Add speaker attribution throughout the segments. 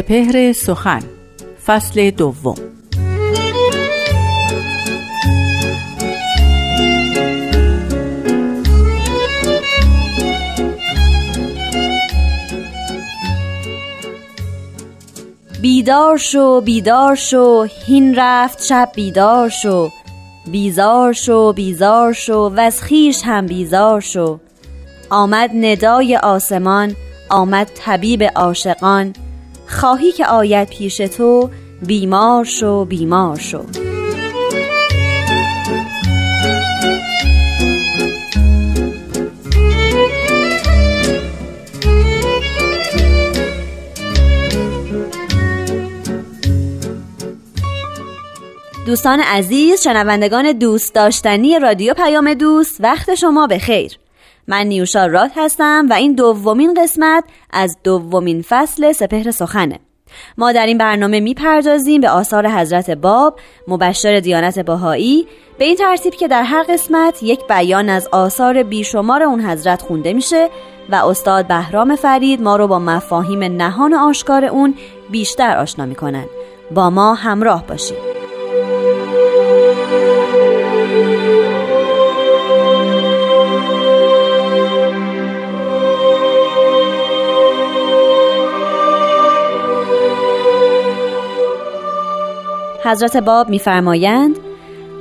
Speaker 1: سپهر سخن فصل دوم.
Speaker 2: بیدار شو بیدار شو هین رفت شب بیدار شو. بیزار شو بیزار شو و از خویش هم بیزار شو. آمد ندای آسمان آمد طبیب عاشقان. خواهی که آید پیش تو بیمار شو بیمار شو. دوستان عزیز شنوندگان دوست داشتنی رادیو پیام دوست وقت شما به خیر. من نیوشا راد هستم و این دومین قسمت از دومین فصل سپهر سخنه. ما در این برنامه می‌پردازیم به آثار حضرت باب مبشر دیانت باهایی به این ترتیب که در هر قسمت یک بیان از آثار بیشمار اون حضرت خونده میشه و استاد بهرام فرید ما رو با مفاهیم نهان آشکار اون بیشتر آشنا می‌کنن. با ما همراه باشید. حضرت باب میفرمایند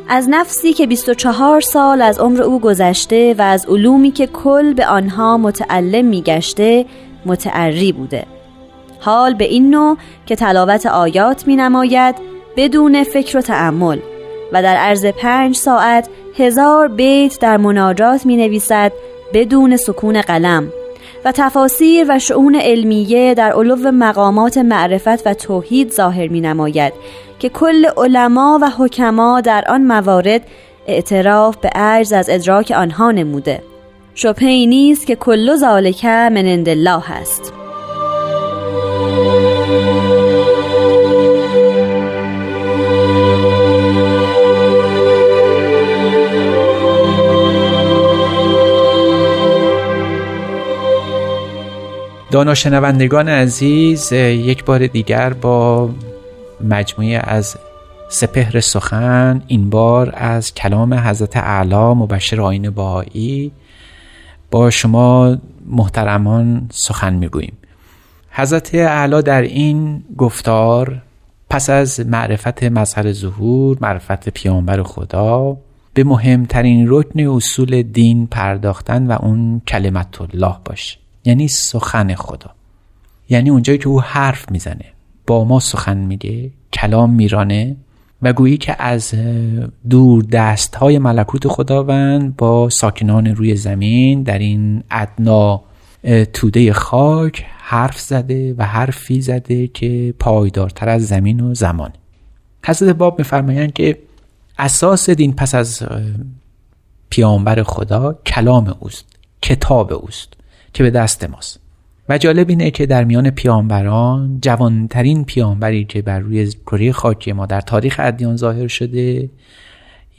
Speaker 2: از نفسی که 24 سال از عمر او گذشته و از علومی که کل به آنها متعلم میگشته متعری بوده. حال به این نوع که تلاوت آیات می نماید بدون فکر و تعمل و در عرض پنج ساعت هزار بیت در مناجات می نویسد بدون سکون قلم. و تفاسیر و شعون علمیه در علو مقامات معرفت و توحید ظاهر می نماید که کل علما و حکما در آن موارد اعتراف به عجز از ادراک آنها نموده. شبهی نیست که کل ذالک من عند الله است.
Speaker 3: دانا شنوندگان عزیز یک بار دیگر با مجموعه از سپهر سخن این بار از کلام حضرت اعلی مبشر آین باهایی با شما محترمان سخن می‌گوییم. حضرت اعلی در این گفتار پس از معرفت مظهر ظهور معرفت پیامبر خدا به مهمترین رکن اصول دین پرداختن و اون کلمت الله باشه یعنی سخن خدا. یعنی اونجایی که او حرف می‌زنه. با ما سخن میگه کلام میرانه و گویی که از دور دست های ملکوت خداوند با ساکنان روی زمین در این ادنا توده خاک حرف زده و حرفی زده که پایدارتر از زمین و زمان. حضرت باب میفرمایند که اساس دین پس از پیامبر خدا کلام اوست کتاب اوست. که به دست ماست. و جالب اینه که در میان پیامبران جوانترین پیامبری که بر روی کره خاکی ما در تاریخ ادیان ظاهر شده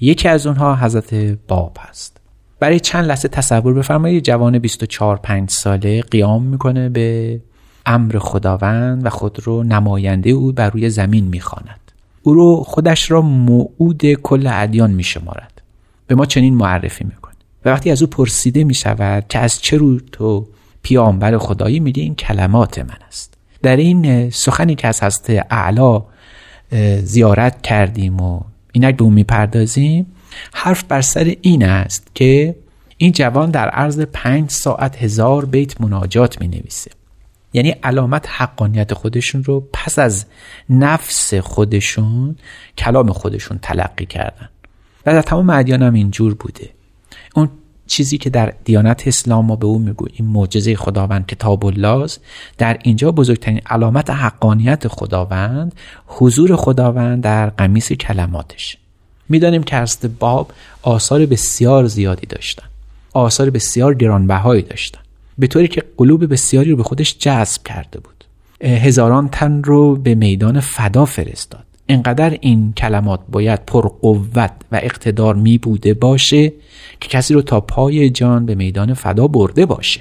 Speaker 3: یکی از اونها حضرت باب هست. برای چند لحظه تصور بفرمایید جوان 24 5 ساله قیام می‌کنه به امر خداوند و خود رو نماینده او بر روی زمین می‌خواند. او رو خودش را موعود کل ادیان میشمارد. به ما چنین معرفی می‌کنه. و وقتی از او پرسیده می‌شود که از چه رو تو پیامبر خدایی میگه این کلمات من است. در این سخنی که از حضرت اعلا زیارت کردیم و اینک به اون می‌پردازیم حرف بر سر این است که این جوان در عرض پنج ساعت هزار بیت مناجات می نویسه یعنی علامت حقانیت خودشون رو پس از نفس خودشون کلام خودشون تلقی کردن. و در تمام ادیان هم اینجور بوده. اون چیزی که در دیانت اسلام ما به او می‌گوییم معجزه خداوند کتاب الله در اینجا بزرگترین علامت حقانیت خداوند حضور خداوند در قمیس کلماتش. می‌دانیم که از باب آثار بسیار زیادی داشتن آثار بسیار گرانبهایی داشتن. به طوری که قلوب بسیاری رو به خودش جذب کرده بود. هزاران تن رو به میدان فدا فرستاد. انقدر این کلمات باید پر قوت و اقتدار می بوده باشه که کسی رو تا پای جان به میدان فدا برده باشه.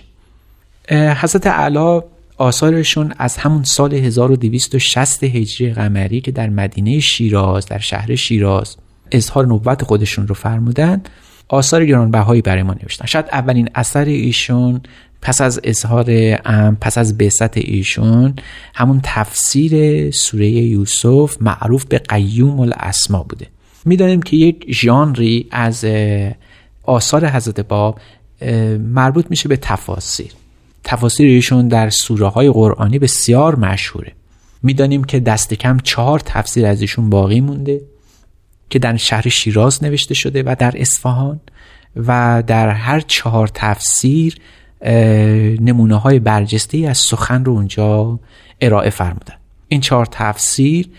Speaker 3: حضرت علا آثارشون از همون سال 1260 هجری قمری که در مدینه شیراز در شهر شیراز اظهار نبوت خودشون رو فرمودن آثار گرانبهایی برای ما نوشتن. شاید اولین اثر ایشون پس از اظهار پس از بعثت ایشون همون تفسیر سوره یوسف معروف به قیوم الاسما بوده. می‌دانیم که یک ژانری از آثار حضرت باب مربوط میشه به تفاسیر. تفاسیر ایشون در سوره های قرآنی بسیار مشهوره. می‌دانیم که دست کم چهار تفسیر از ایشون باقی مونده که در شهر شیراز نوشته شده و در اصفهان و در هر چهار تفسیر نمونه های برجسته از سخن رو اونجا ارائه فرمودن. این چهار تفسیر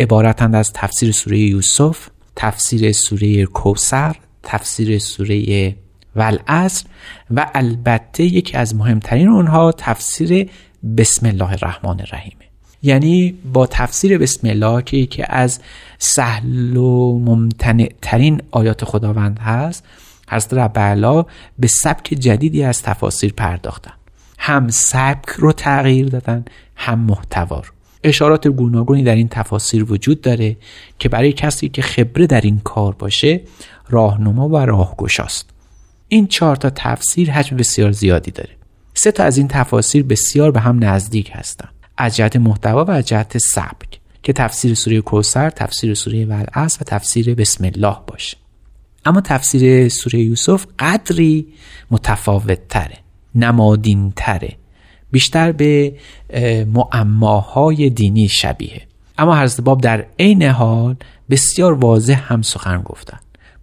Speaker 3: عبارتند از تفسیر سوره یوسف تفسیر سوره کوسر تفسیر سوره والعصر و البته یکی از مهمترین اونها تفسیر بسم الله الرحمن الرحیم. یعنی با تفسیر بسم الله که یکی از سهل و ممتنع ترین آیات خداوند هست حضرت رب به سبک جدیدی از تفاسیر پرداختن. هم سبک رو تغییر دادن هم محتوا رو اشارات گوناگونی در این تفاسیر وجود داره که برای کسی که خبره در این کار باشه راهنما و راهگشاست این چهار تا تفسیر حجم بسیار زیادی داره. سه تا از این تفاسیر بسیار به هم نزدیک هستند از جهت محتوا و از جهت سبک که تفسیر سوره کوسر تفسیر سوره ولعصر و تفسیر بسم الله باشه. اما تفسیر سوره یوسف قدری متفاوت تره نمادین تره بیشتر به معماهای دینی شبیه. اما حضرت باب در عین حال بسیار واضح هم سخن گفتن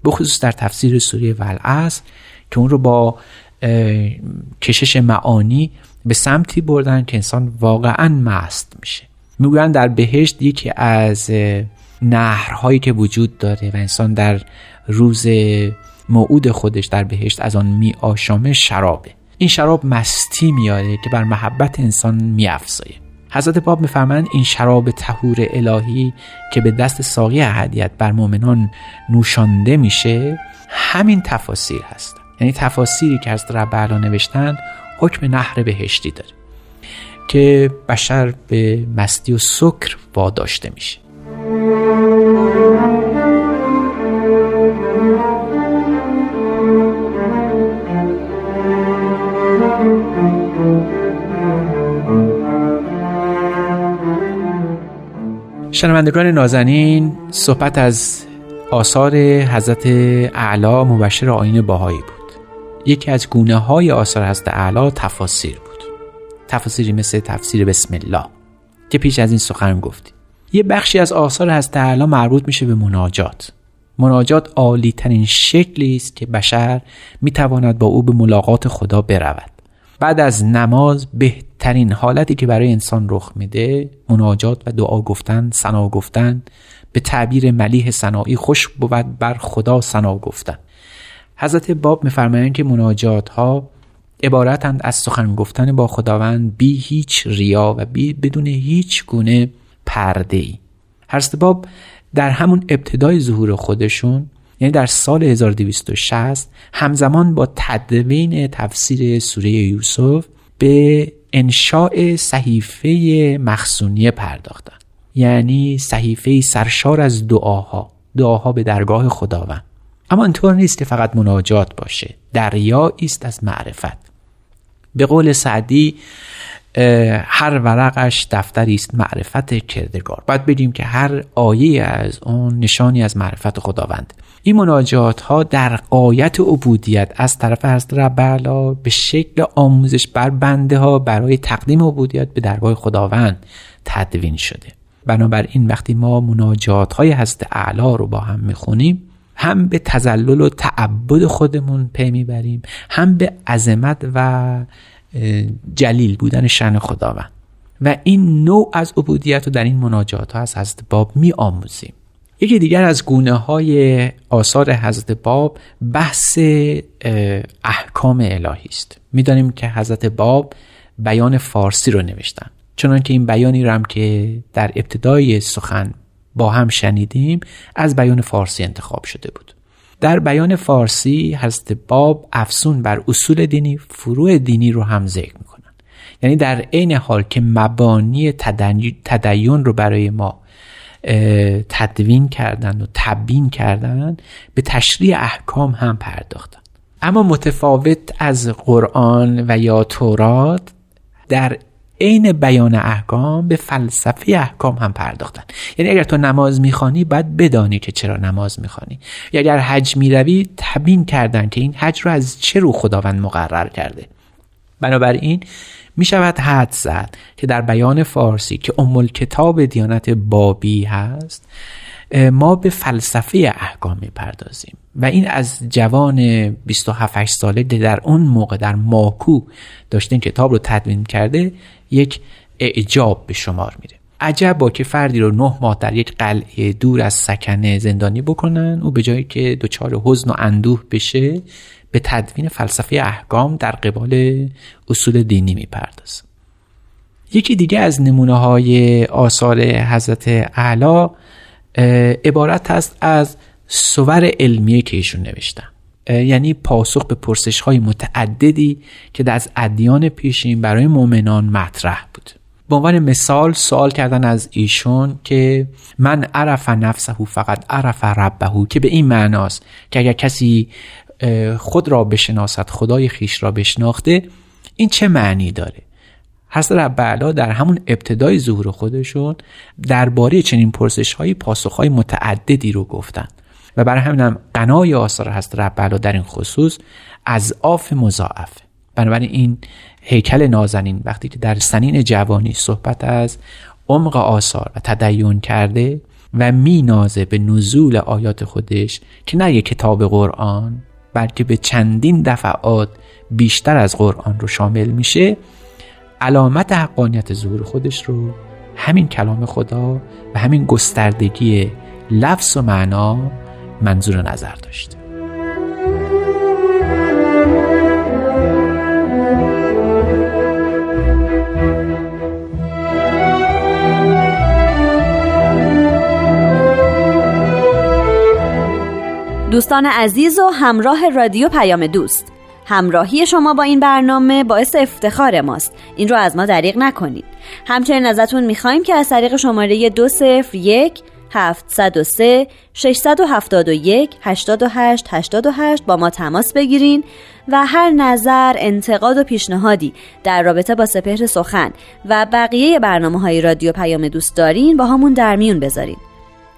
Speaker 3: بخصوص در تفسیر سوره ولعصر که اون رو با کشش معانی به سمتی بردن که انسان واقعا مست میشه. می‌گویند در بهشت یکی از نهرهایی که وجود داره و انسان در روز موعود خودش در بهشت از آن می آشامه شرابه. این شراب مستی میاره که بر محبت انسان میافزایه حضرت باب میفرمایند این شراب تهور الهی که به دست ساقی احدیت بر مؤمنان نوشانده میشه همین تفاسیر هست. یعنی تفاسیری که از رب نوشتن حکم نهر بهشتی داره که بشر به مستی و سکر واداشته میشه. شنوندگان نازنین صحبت از آثار حضرت اعلا مبشر آین باهایی بود. یکی از گونه های آثار حضرت اعلا تفاسیر بود. تفاسیری مثل تفسیر بسم الله که پیش از این سخن گفتیم یه بخشی از آثار حضرت اعلا مربوط میشه به مناجات. مناجات عالی ترین شکلی است که بشر می‌تواند با او به ملاقات خدا برود. بعد از نماز بهترین حالتی که برای انسان رخ میده مناجات و دعا گفتن سنا گفتن به تعبیر ملیح سنایی خوش بود بر خدا سنا گفتن. حضرت باب میفرمایند که مناجات ها عبارتند از سخن گفتن با خداوند بی هیچ ریا و بی بدون هیچ گونه پرده ای حضرت باب در همون ابتدای ظهور خودشون یعنی در سال 1260 همزمان با تدوین تفسیر سوره یوسف به انشاء صحیفه مخصونیه پرداختن. یعنی صحیفه سرشار از دعاها دعاها به درگاه خداوند. اما اینطور نیست که فقط مناجات باشه دریا است از معرفت. به قول سعدی هر ورقش دفتری است معرفت کردگار. باید بدیم که هر آیه از اون نشانی از معرفت خداوند. این مناجات ها در قایت عبودیت از طرف حضرت رب به شکل آموزش بر بنده ها برای تقدیم عبودیت به درگاه خداوند تدوین شده. بنابراین وقتی ما مناجات های حضرت اعلا رو با هم می‌خونیم هم به تزلل و تعبد خودمون پی می‌بریم هم به عظمت و جلیل بودن شن خداوند. و این نوع از عبودیت رو در این مناجات ها از حضرت باب می آموزیم یکی دیگر از گونه های آثار حضرت باب بحث احکام الهی است. می‌دانیم که حضرت باب بیان فارسی رو نوشتن. چنانکه این بیانی رو هم که در ابتدای سخن با هم شنیدیم از بیان فارسی انتخاب شده بود. در بیان فارسی حضرت باب افسون بر اصول دینی فروع دینی رو هم ذکر می‌کنن. یعنی در عین حال که مبانی تدین رو برای ما تدوین کردن و تبیین کردن به تشریع احکام هم پرداختن. اما متفاوت از قرآن و یا تورات در عین بیان احکام به فلسفه احکام هم پرداختن. یعنی اگر تو نماز می‌خوانی باید بدانی که چرا نماز می‌خوانی. یا اگر حج می‌روی تبیین کردن که این حج رو از چه رو خداوند مقرر کرده. بنابراین می شود حد زد که در بیان فارسی که ام کتاب دیانت بابی هست ما به فلسفه احکام پردازیم و این از جوان 27 ساله در اون موقع در ماکو داشته کتاب رو تدوین کرده یک اعجاب به شمار میره. عجب با که فردی رو نه ماه در یک قلعه دور از سکنه زندانی بکنن او به جایی که دچار حزن و اندوه بشه به تدوین فلسفه احکام در قبال اصول دینی می‌پردازه یکی دیگه از نمونه های آثار حضرت اعلی عبارت هست از سور علمیه که ایشون نوشتن. یعنی پاسخ به پرسش های متعددی که از ادیان پیشین برای مؤمنان مطرح بود. به عنوان مثال سوال کردن از ایشون که من عرف نفسه فقط عرف ربه که به این معناست که اگر کسی خود را بشناسد خدای خیش را بشناخته این چه معنی داره؟ حضرت رب در همون ابتدای ظهور خودشون درباره چنین پرسش های پاسخ های متعددی رو گفتن. و برای همینم قنای آثار حضرت رب در این خصوص از آف مضاعف. بنابراین این هیکل نازنین وقتی که در سنین جوانی صحبت از عمق آثار و تدیون کرده و می نازه به نزول آیات خودش که نه یک کتاب قرآن بلکه به چندین دفعات بیشتر از قرآن رو شامل میشه علامت حقانیت ظهور خودش رو همین کلام خدا و همین گستردگی لفظ و معنا منظور نظر داشته.
Speaker 2: دوستان عزیز و همراه رادیو پیام دوست. همراهی شما با این برنامه باعث افتخار ماست. این رو از ما دریغ نکنید. همچنین ازتون می‌خوایم که از طریق شماره دو صفر یک 703 671 88 88 با ما تماس بگیرین و هر نظر، انتقاد و پیشنهادی در رابطه با سپهر سخن و بقیه برنامه های رادیو پیام دوست دارین با همون در میون بذارین.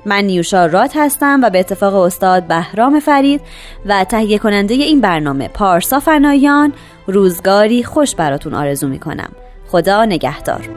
Speaker 2: من نیوشا رات هستم و به اتفاق استاد بهرام فرید و تهیه کننده این برنامه پارسا فنایان روزگاری خوش براتون آرزو می‌کنم. خدا نگهدار.